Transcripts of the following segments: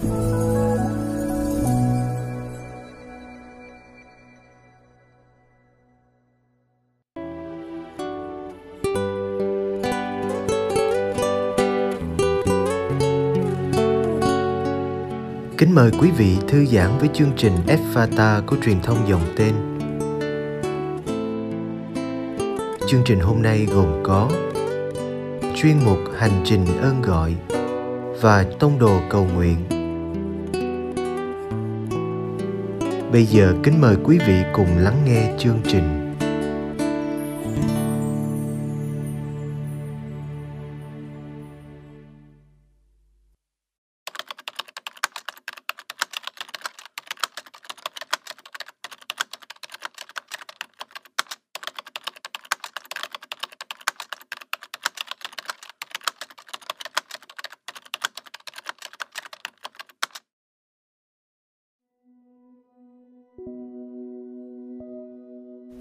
Kính mời quý vị thư giãn với chương trình Fata của truyền thông dòng tên. Chương trình hôm nay gồm có chuyên mục Hành trình ơn gọi và tông đồ cầu nguyện. Bây giờ kính mời quý vị cùng lắng nghe chương trình.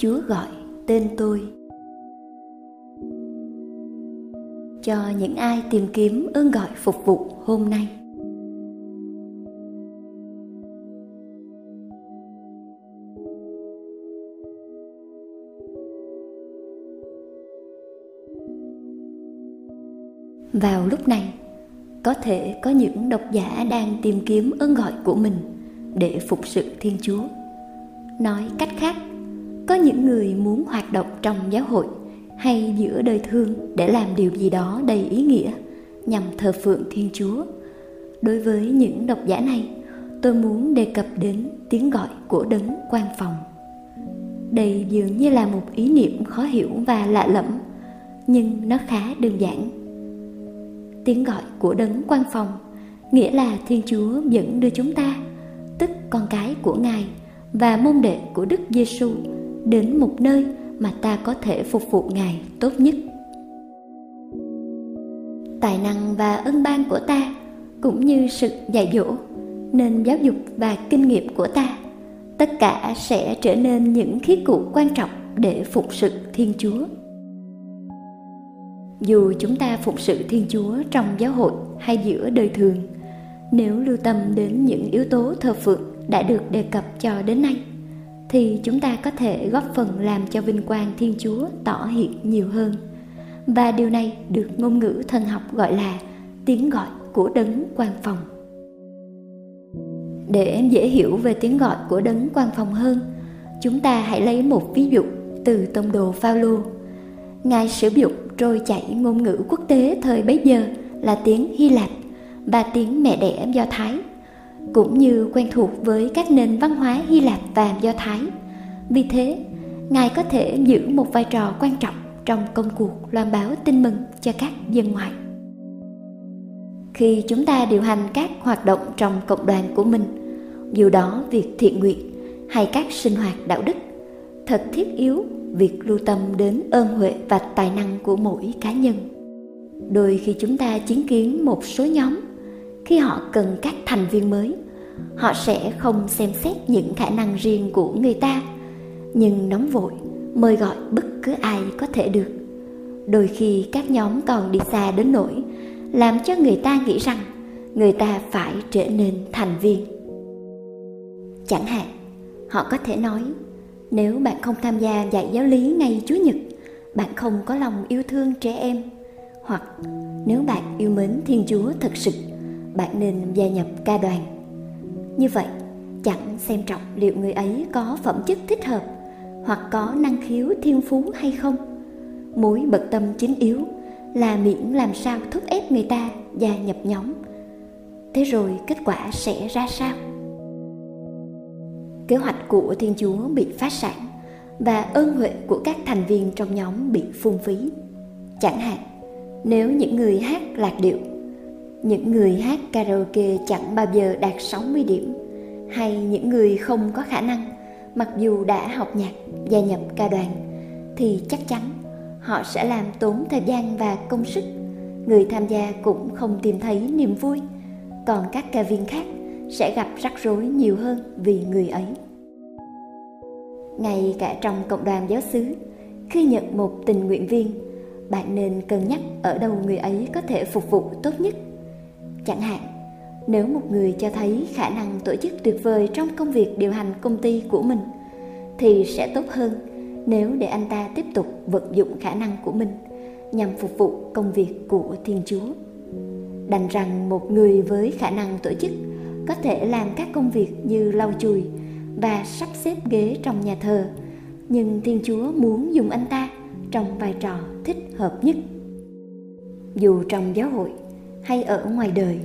Chúa gọi tên tôi. Cho những ai tìm kiếm ơn gọi phục vụ hôm nay. Vào lúc này, có thể có những độc giả đang tìm kiếm ơn gọi của mình để phục sự thiên chúa. Nói cách khác có những người muốn hoạt động trong giáo hội hay giữa đời thương để làm điều gì đó đầy ý nghĩa nhằm thờ phượng thiên chúa. Đối với những độc giả này, tôi muốn đề cập đến tiếng gọi của đấng quan phòng. Đây dường như là một ý niệm khó hiểu và lạ lẫm, nhưng nó khá đơn giản. Tiếng gọi của đấng quan phòng nghĩa là thiên chúa dẫn đưa chúng ta, tức con cái của ngài và môn đệ của đức giêsu đến một nơi mà ta có thể phục vụ ngài tốt nhất. Tài năng và ân ban của ta cũng như sự dạy dỗ nên giáo dục và kinh nghiệm của ta, tất cả sẽ trở nên những khí cụ quan trọng để phục sự thiên chúa. Dù chúng ta phục sự thiên chúa trong giáo hội hay giữa đời thường, nếu lưu tâm đến những yếu tố thờ phượng đã được đề cập cho đến nay thì chúng ta có thể góp phần làm cho vinh quang thiên chúa tỏ hiện nhiều hơn. Và điều này được ngôn ngữ thần học gọi là tiếng gọi của đấng quan phòng. Để dễ hiểu về tiếng gọi của đấng quan phòng hơn, chúng ta hãy lấy một ví dụ từ tông đồ Phaolô. Ngài sử dụng trôi chảy ngôn ngữ quốc tế thời bấy giờ là tiếng Hy Lạp và tiếng mẹ đẻ Do Thái cũng như quen thuộc với các nền văn hóa Hy Lạp và Do Thái. Vì thế, Ngài có thể giữ một vai trò quan trọng trong công cuộc loan báo tin mừng cho các dân ngoại. Khi chúng ta điều hành các hoạt động trong cộng đoàn của mình, dù đó việc thiện nguyện hay các sinh hoạt đạo đức, thật thiết yếu việc lưu tâm đến ơn huệ và tài năng của mỗi cá nhân. Đôi khi chúng ta chứng kiến một số nhóm khi họ cần các thành viên mới. Họ sẽ không xem xét những khả năng riêng của người ta, nhưng nóng vội mời gọi bất cứ ai có thể được. Đôi khi các nhóm còn đi xa đến nỗi làm cho người ta nghĩ rằng người ta phải trở nên thành viên. Chẳng hạn, họ có thể nói, nếu bạn không tham gia dạy giáo lý ngày chủ nhật, bạn không có lòng yêu thương trẻ em. Hoặc, nếu bạn yêu mến thiên chúa thật sự bạn nên gia nhập ca đoàn. Như vậy, chẳng xem trọng liệu người ấy có phẩm chất thích hợp hoặc có năng khiếu thiên phú hay không. Mối bận tâm chính yếu là miễn làm sao thúc ép người ta gia nhập nhóm. Thế rồi kết quả sẽ ra sao? Kế hoạch của thiên chúa bị phá sản và ơn huệ của các thành viên trong nhóm bị phung phí. Chẳng hạn, nếu những người hát lạc điệu những người hát karaoke chẳng bao giờ đạt 60 điểm. Hay những người không có khả năng, mặc dù đã học nhạc, gia nhập ca đoàn, thì chắc chắn họ sẽ làm tốn thời gian và công sức. Người tham gia cũng không tìm thấy niềm vui. Còn các ca viên khác sẽ gặp rắc rối nhiều hơn vì người ấy. Ngay cả trong cộng đoàn giáo xứ, khi nhận một tình nguyện viên, bạn nên cân nhắc ở đâu người ấy có thể phục vụ tốt nhất chẳng hạn. Nếu một người cho thấy khả năng tổ chức tuyệt vời trong công việc điều hành công ty của mình, thì sẽ tốt hơn nếu để anh ta tiếp tục vận dụng khả năng của mình nhằm phục vụ công việc của thiên chúa. Đành rằng một người với khả năng tổ chức có thể làm các công việc như lau chùi và sắp xếp ghế trong nhà thờ, nhưng thiên chúa muốn dùng anh ta trong vai trò thích hợp nhất. Dù trong giáo hội hay ở ngoài đời.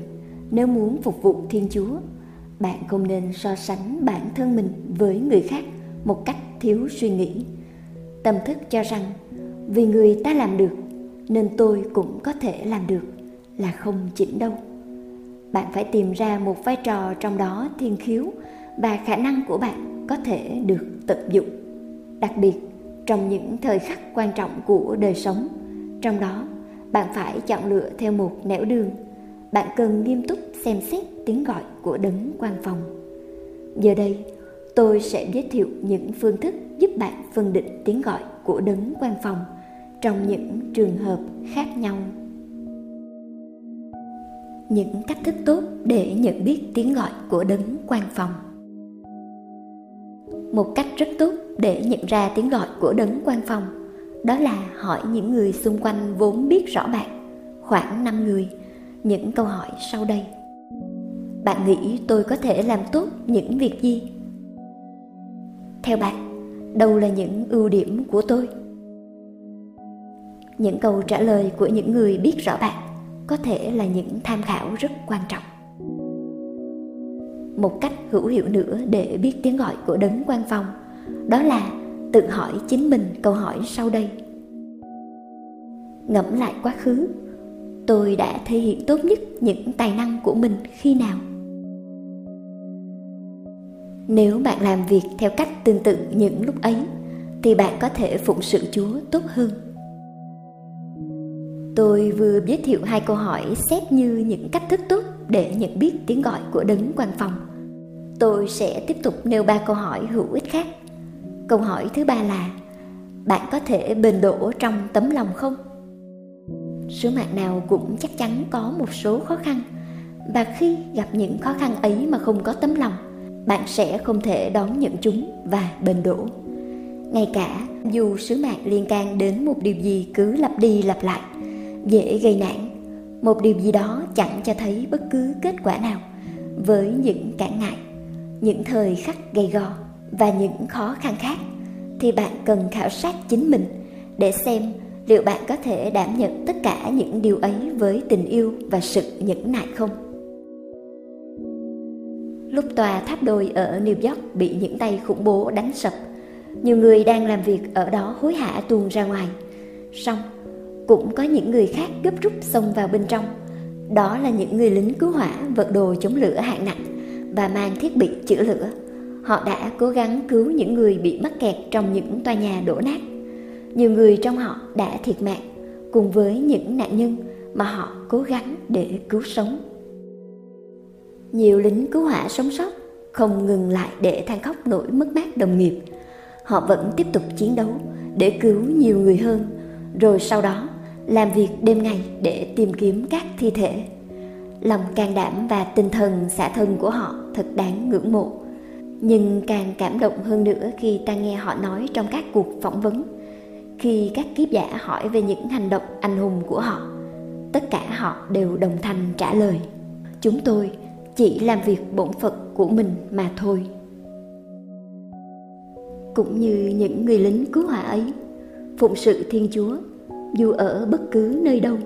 Nếu muốn phục vụ thiên chúa, bạn không nên so sánh bản thân mình với người khác một cách thiếu suy nghĩ. Tâm thức cho rằng, vì người ta làm được, nên tôi cũng có thể làm được, là không chỉnh đâu. Bạn phải tìm ra một vai trò trong đó thiên khiếu và khả năng của bạn có thể được tận dụng. Đặc biệt, trong những thời khắc quan trọng của đời sống, trong đó bạn phải chọn lựa theo một nẻo đường. Bạn cần nghiêm túc xem xét tiếng gọi của đấng quan phòng. Giờ đây, tôi sẽ giới thiệu những phương thức giúp bạn phân định tiếng gọi của đấng quan phòng trong những trường hợp khác nhau. Những cách thức tốt để nhận biết tiếng gọi của đấng quan phòng. Một cách rất tốt để nhận ra tiếng gọi của đấng quan phòng đó là hỏi những người xung quanh vốn biết rõ bạn, khoảng 5 người. Những câu hỏi sau đây. Bạn nghĩ tôi có thể làm tốt những việc gì? Theo bạn, đâu là những ưu điểm của tôi? Những câu trả lời của những người biết rõ bạn có thể là những tham khảo rất quan trọng. Một cách hữu hiệu nữa để biết tiếng gọi của đấng quan phòng đó là tự hỏi chính mình câu hỏi sau đây. Ngẫm lại quá khứ, tôi đã thể hiện tốt nhất những tài năng của mình khi nào? Nếu bạn làm việc theo cách tương tự những lúc ấy, thì bạn có thể phụng sự chúa tốt hơn. Tôi vừa giới thiệu hai câu hỏi xét như những cách thức tốt để nhận biết tiếng gọi của đấng quan phòng. Tôi sẽ tiếp tục nêu ba câu hỏi hữu ích khác câu hỏi thứ ba là, bạn có thể bền đổ trong tấm lòng không? Sứ mạng nào cũng chắc chắn có một số khó khăn. Và khi gặp những khó khăn ấy mà không có tấm lòng, bạn sẽ không thể đón nhận chúng và bền đổ ngay cả dù sứ mạng liên can đến một điều gì cứ lặp đi lặp lại, dễ gây nạn một điều gì đó chẳng cho thấy bất cứ kết quả nào với những cản ngại, những thời khắc gay go và những khó khăn khác, thì bạn cần khảo sát chính mình để xem liệu bạn có thể đảm nhận tất cả những điều ấy với tình yêu và sự nhẫn nại không. Lúc tòa tháp đôi ở New York bị những tay khủng bố đánh sập, nhiều người đang làm việc ở đó hối hả tuôn ra ngoài. Song cũng có những người khác gấp rút xông vào bên trong. Đó là những người lính cứu hỏa vật đồ chống lửa hạng nặng và mang thiết bị chữa lửa họ đã cố gắng cứu những người bị mắc kẹt trong những tòa nhà đổ nát. Nhiều người trong họ đã thiệt mạng, cùng với những nạn nhân mà họ cố gắng để cứu sống. Nhiều lính cứu hỏa sống sót không ngừng lại để than khóc nỗi mất mát đồng nghiệp. Họ vẫn tiếp tục chiến đấu để cứu nhiều người hơn, rồi sau đó làm việc đêm ngày để tìm kiếm các thi thể. Lòng can đảm và tinh thần xả thân của họ thật đáng ngưỡng mộ nhưng càng cảm động hơn nữa khi ta nghe họ nói trong các cuộc phỏng vấn, khi các kiếp giả hỏi về những hành động anh hùng của họ. Tất cả họ đều đồng thanh trả lời, chúng tôi chỉ làm việc bổn phận của mình mà thôi. Cũng như những người lính cứu hỏa ấy, phụng sự thiên chúa, dù ở bất cứ nơi đâu,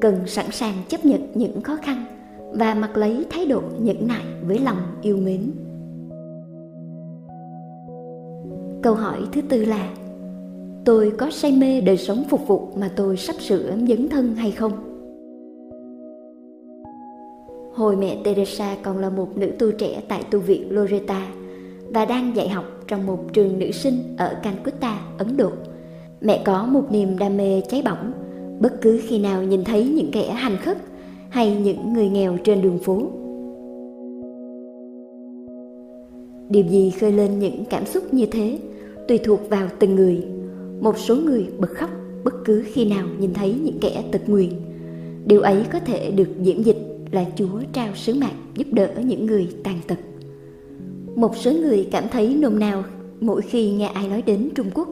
cần sẵn sàng chấp nhận những khó khăn và mặc lấy thái độ nhẫn nại với lòng yêu mến. Câu hỏi thứ tư là, tôi có say mê đời sống phục vụ mà tôi sắp sửa dấn thân hay không? Hồi mẹ teresa còn là một nữ tu trẻ tại tu viện loretta và đang dạy học trong một trường nữ sinh ở calcutta, ấn độ. Mẹ có một niềm đam mê cháy bỏng. Bất cứ khi nào nhìn thấy những kẻ hành khất hay những người nghèo trên đường phố. Điều gì khơi lên những cảm xúc như thế? Tùy thuộc vào từng người một số người bật khóc bất cứ khi nào nhìn thấy những kẻ tật nguyền điều ấy có thể được diễn dịch là Chúa trao sứ mạng giúp đỡ những người tàn tật. Một số người cảm thấy nôn nao mỗi khi nghe ai nói đến Trung Quốc.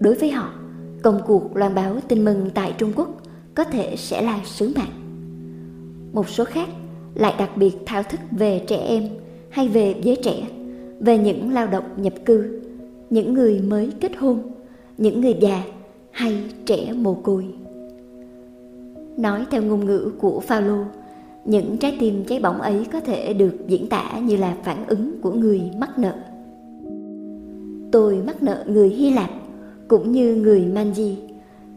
Đối với họ, công cuộc loan báo tin mừng tại Trung Quốc có thể sẽ là sứ mạng. Một số khác lại đặc biệt thao thức về trẻ em hay về giới trẻ, về những lao động nhập cư, những người mới kết hôn, những người già hay trẻ mồ côi. Nói theo ngôn ngữ của Phaolô, những trái tim cháy bỏng ấy có thể được diễn tả như là phản ứng của người mắc nợ. Tôi mắc nợ người Hy Lạp cũng như người Manji,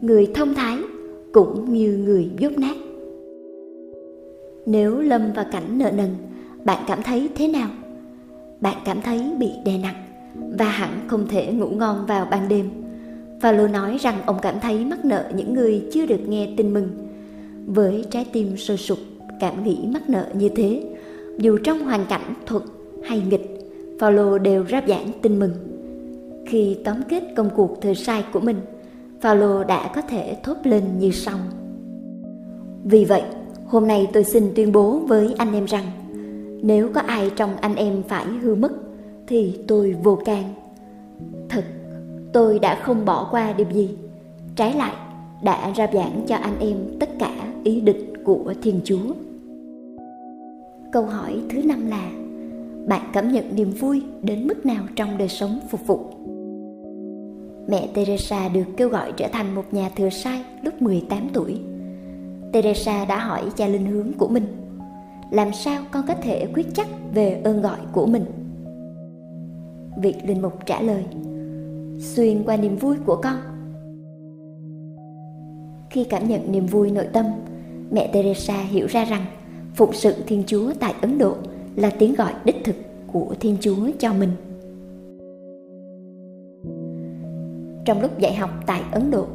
người thông thái cũng như người dốt nát. Nếu lâm vào cảnh nợ nần, bạn cảm thấy thế nào? Bạn cảm thấy bị đè nặng và hẳn không thể ngủ ngon vào ban đêm. Paulo nói rằng ông cảm thấy mắc nợ những người chưa được nghe tin mừng. Với trái tim sôi sục, cảm nghĩ mắc nợ như thế, dù trong hoàn cảnh thuận hay nghịch, Paulo đều ráp giảng tin mừng. Khi tóm kết công cuộc thời sai của mình, Paulo đã có thể thốt lên như sau. Vì vậy, hôm nay tôi xin tuyên bố với anh em rằng, nếu có ai trong anh em phải hư mất, thì tôi vô can. Thật, tôi đã không bỏ qua điều gì. Trái lại, đã ra giảng cho anh em tất cả ý định của Thiên Chúa. Câu hỏi thứ năm là Bạn cảm nhận niềm vui đến mức nào trong đời sống phục vụ? Mẹ Teresa được kêu gọi trở thành một nhà thừa sai lúc 18 tuổi. Teresa đã hỏi cha linh hướng của mình Làm sao con có thể quyết chắc về ơn gọi của mình? Vị linh mục trả lời. Xuyên qua niềm vui của con. Khi cảm nhận niềm vui nội tâm Mẹ Teresa hiểu ra rằng Phụng sự Thiên Chúa tại Ấn Độ Là tiếng gọi đích thực của Thiên Chúa cho mình. Trong lúc dạy học tại Ấn Độ,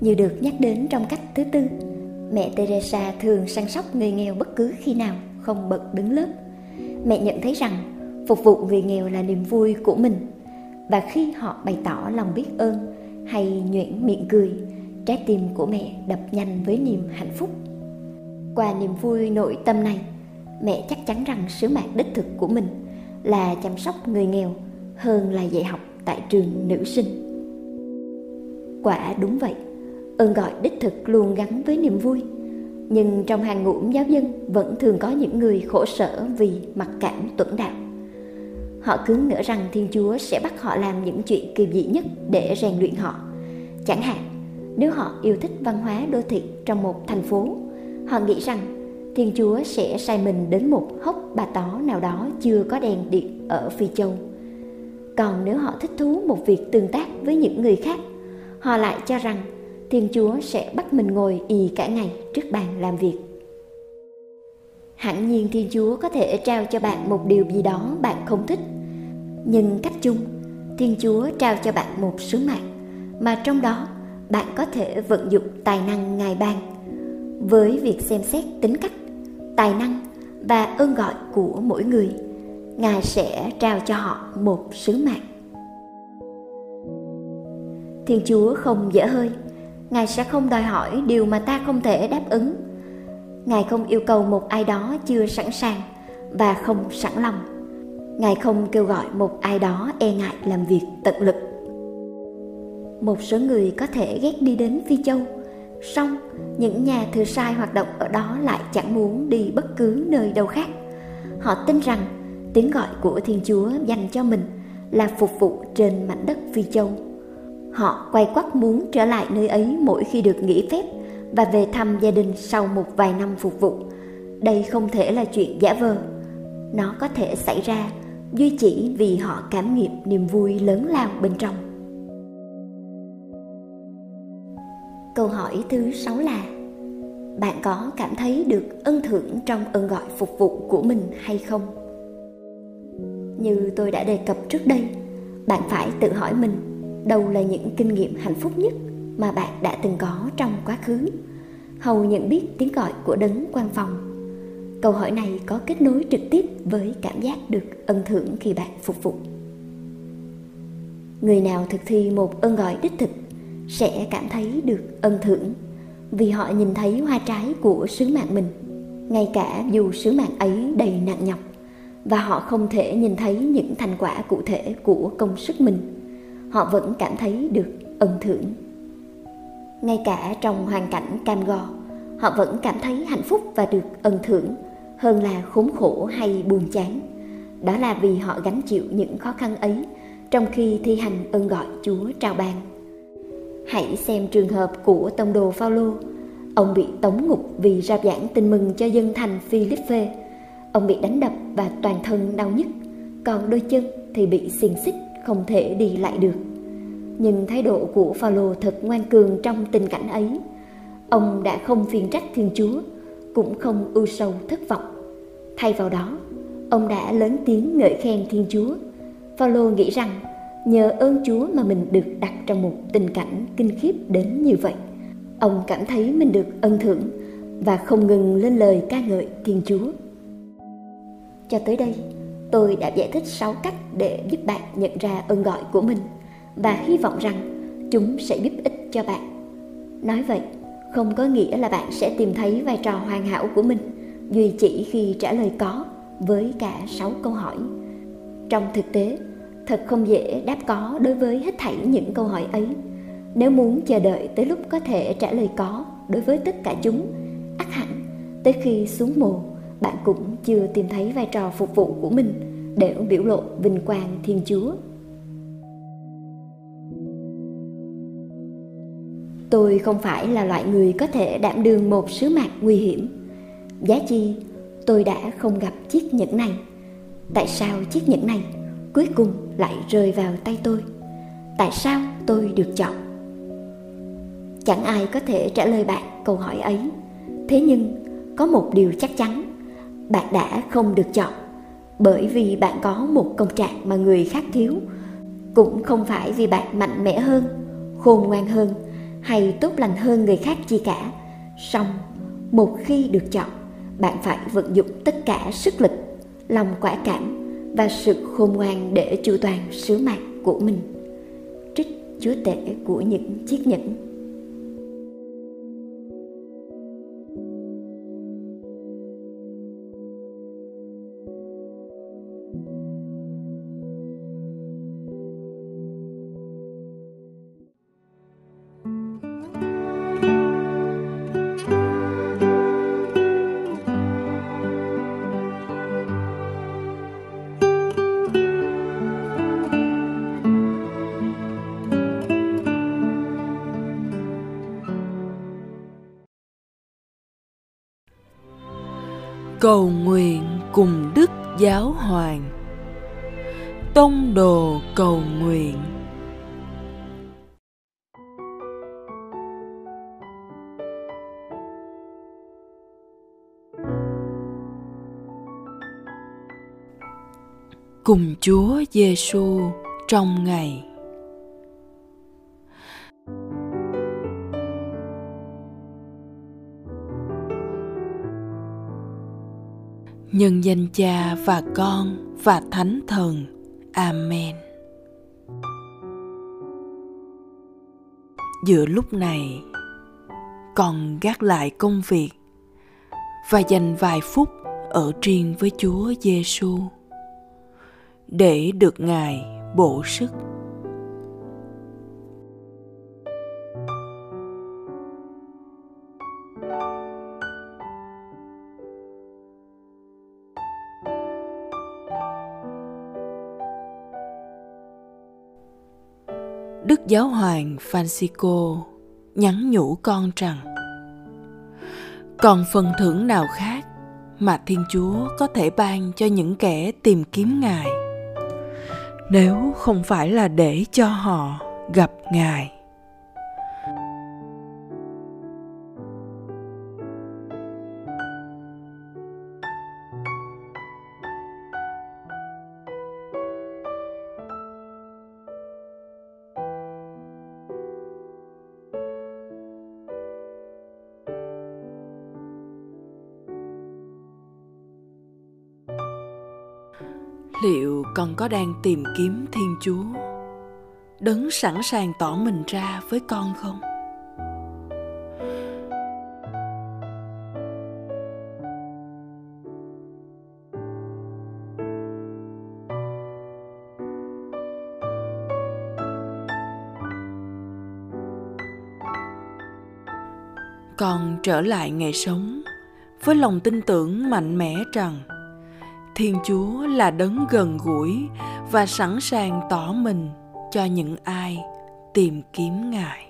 như được nhắc đến trong cách thứ tư, mẹ Teresa thường săn sóc người nghèo bất cứ khi nào không bật đứng lớp. Mẹ nhận thấy rằng phục vụ người nghèo là niềm vui của mình và khi họ bày tỏ lòng biết ơn hay nhuyễn miệng cười, trái tim của mẹ đập nhanh với niềm hạnh phúc. Qua niềm vui nội tâm này, mẹ chắc chắn rằng sứ mạng đích thực của mình là chăm sóc người nghèo hơn là dạy học tại trường nữ sinh. Quả đúng vậy, ơn gọi đích thực luôn gắn với niềm vui. Nhưng trong hàng ngũ giáo dân vẫn thường có những người khổ sở vì mặc cảm tuẫn đạo. Họ cứ ngỡ rằng Thiên Chúa sẽ bắt họ làm những chuyện kỳ dị nhất để rèn luyện họ. Chẳng hạn, nếu họ yêu thích văn hóa đô thị trong một thành phố, họ nghĩ rằng Thiên Chúa sẽ sai mình đến một hốc bà tó nào đó chưa có đèn điện ở Phi Châu. Còn nếu họ thích thú một việc tương tác với những người khác họ lại cho rằng Thiên Chúa sẽ bắt mình ngồi y cả ngày trước bàn làm việc. Hẳn nhiên Thiên Chúa có thể trao cho bạn một điều gì đó bạn không thích. Nhưng cách chung, Thiên Chúa trao cho bạn một sứ mạng mà trong đó bạn có thể vận dụng tài năng Ngài ban. Với việc xem xét tính cách, tài năng và ơn gọi của mỗi người, Ngài sẽ trao cho họ một sứ mạng. Thiên Chúa không dễ hơi Ngài sẽ không đòi hỏi điều mà ta không thể đáp ứng Ngài không yêu cầu một ai đó chưa sẵn sàng và không sẵn lòng Ngài không kêu gọi một ai đó e ngại làm việc tận lực Một số người có thể ghét đi đến Phi Châu, song những nhà thừa sai hoạt động ở đó lại chẳng muốn đi bất cứ nơi đâu khác Họ tin rằng tiếng gọi của Thiên Chúa dành cho mình là phục vụ trên mảnh đất Phi Châu Họ quay quắt muốn trở lại nơi ấy mỗi khi được nghỉ phép và về thăm gia đình sau một vài năm phục vụ. Đây không thể là chuyện giả vờ. Nó có thể xảy ra duy chỉ vì họ cảm nghiệm niềm vui lớn lao bên trong. Câu hỏi thứ sáu là Bạn có cảm thấy được ân thưởng trong ơn gọi phục vụ của mình hay không? Như tôi đã đề cập trước đây, bạn phải tự hỏi mình đâu là những kinh nghiệm hạnh phúc nhất mà bạn đã từng có trong quá khứ hầu nhận biết tiếng gọi của đấng quan phòng câu hỏi này có kết nối trực tiếp với cảm giác được ân thưởng khi bạn phục vụ. Người nào thực thi một ơn gọi đích thực sẽ cảm thấy được ân thưởng vì họ nhìn thấy hoa trái của sứ mạng mình, ngay cả dù sứ mạng ấy đầy nặng nhọc và họ không thể nhìn thấy những thành quả cụ thể của công sức mình, họ vẫn cảm thấy được ân thưởng. Ngay cả trong hoàn cảnh cam go, họ vẫn cảm thấy hạnh phúc và được ân thưởng hơn là khốn khổ hay buồn chán đó là vì họ gánh chịu những khó khăn ấy trong khi thi hành ơn gọi Chúa trao ban. Hãy xem trường hợp của tông đồ Phaolô. Ông bị tống ngục vì rao giảng tin mừng cho dân thành Philippe. Ông bị đánh đập và toàn thân đau nhức, còn đôi chân thì bị xiềng xích không thể đi lại được. Nhưng thái độ của Phaolô thật ngoan cường trong tình cảnh ấy. Ông đã không phiền trách Thiên Chúa, cũng không ưu sâu thất vọng. Thay vào đó, ông đã lớn tiếng ngợi khen Thiên Chúa. Phaolô nghĩ rằng nhờ ơn Chúa mà mình được đặt trong một tình cảnh kinh khiếp đến như vậy. Ông cảm thấy mình được ân thưởng và không ngừng lên lời ca ngợi Thiên Chúa. Cho tới đây, tôi đã giải thích 6 cách để giúp bạn nhận ra ơn gọi của mình và hy vọng rằng chúng sẽ giúp ích cho bạn. Nói vậy, không có nghĩa là bạn sẽ tìm thấy vai trò hoàn hảo của mình duy chỉ khi trả lời có với cả 6 câu hỏi. Trong thực tế, thật không dễ đáp có đối với hết thảy những câu hỏi ấy. Nếu muốn chờ đợi tới lúc có thể trả lời có đối với tất cả chúng, ắt hẳn tới khi xuống mồ, bạn cũng chưa tìm thấy vai trò phục vụ của mình để biểu lộ vinh quang Thiên Chúa. Tôi không phải là loại người có thể đảm đương một sứ mạng nguy hiểm. Giá chi tôi đã không gặp chiếc nhẫn này. Tại sao chiếc nhẫn này cuối cùng lại rơi vào tay tôi? Tại sao tôi được chọn? Chẳng ai có thể trả lời bạn câu hỏi ấy. Thế nhưng có một điều chắc chắn, bạn đã không được chọn bởi vì bạn có một công trạng mà người khác thiếu, cũng không phải vì bạn mạnh mẽ hơn, khôn ngoan hơn hay tốt lành hơn người khác chi cả. Song, một khi được chọn, bạn phải vận dụng tất cả sức lực, lòng quả cảm và sự khôn ngoan để chu toàn sứ mạng của mình. Trích chúa tể của những chiếc nhẫn cầu nguyện cùng đức giáo hoàng. Tông đồ cầu nguyện. Cùng Chúa Giêsu trong ngày nhân danh cha và con và thánh thần. Amen. Giữa lúc này, con gác lại công việc và dành vài phút ở riêng với chúa giêsu để được ngài bổ sức Giáo hoàng Francisco nhắn nhủ con rằng, còn phần thưởng nào khác mà Thiên Chúa có thể ban cho những kẻ tìm kiếm Ngài nếu không phải là để cho họ gặp Ngài. còn có đang tìm kiếm thiên chúa. Đấng sẵn sàng tỏ mình ra với con không? Con trở lại ngày sống, với lòng tin tưởng mạnh mẽ rằng thiên chúa là đấng gần gũi và sẵn sàng tỏ mình cho những ai tìm kiếm ngài.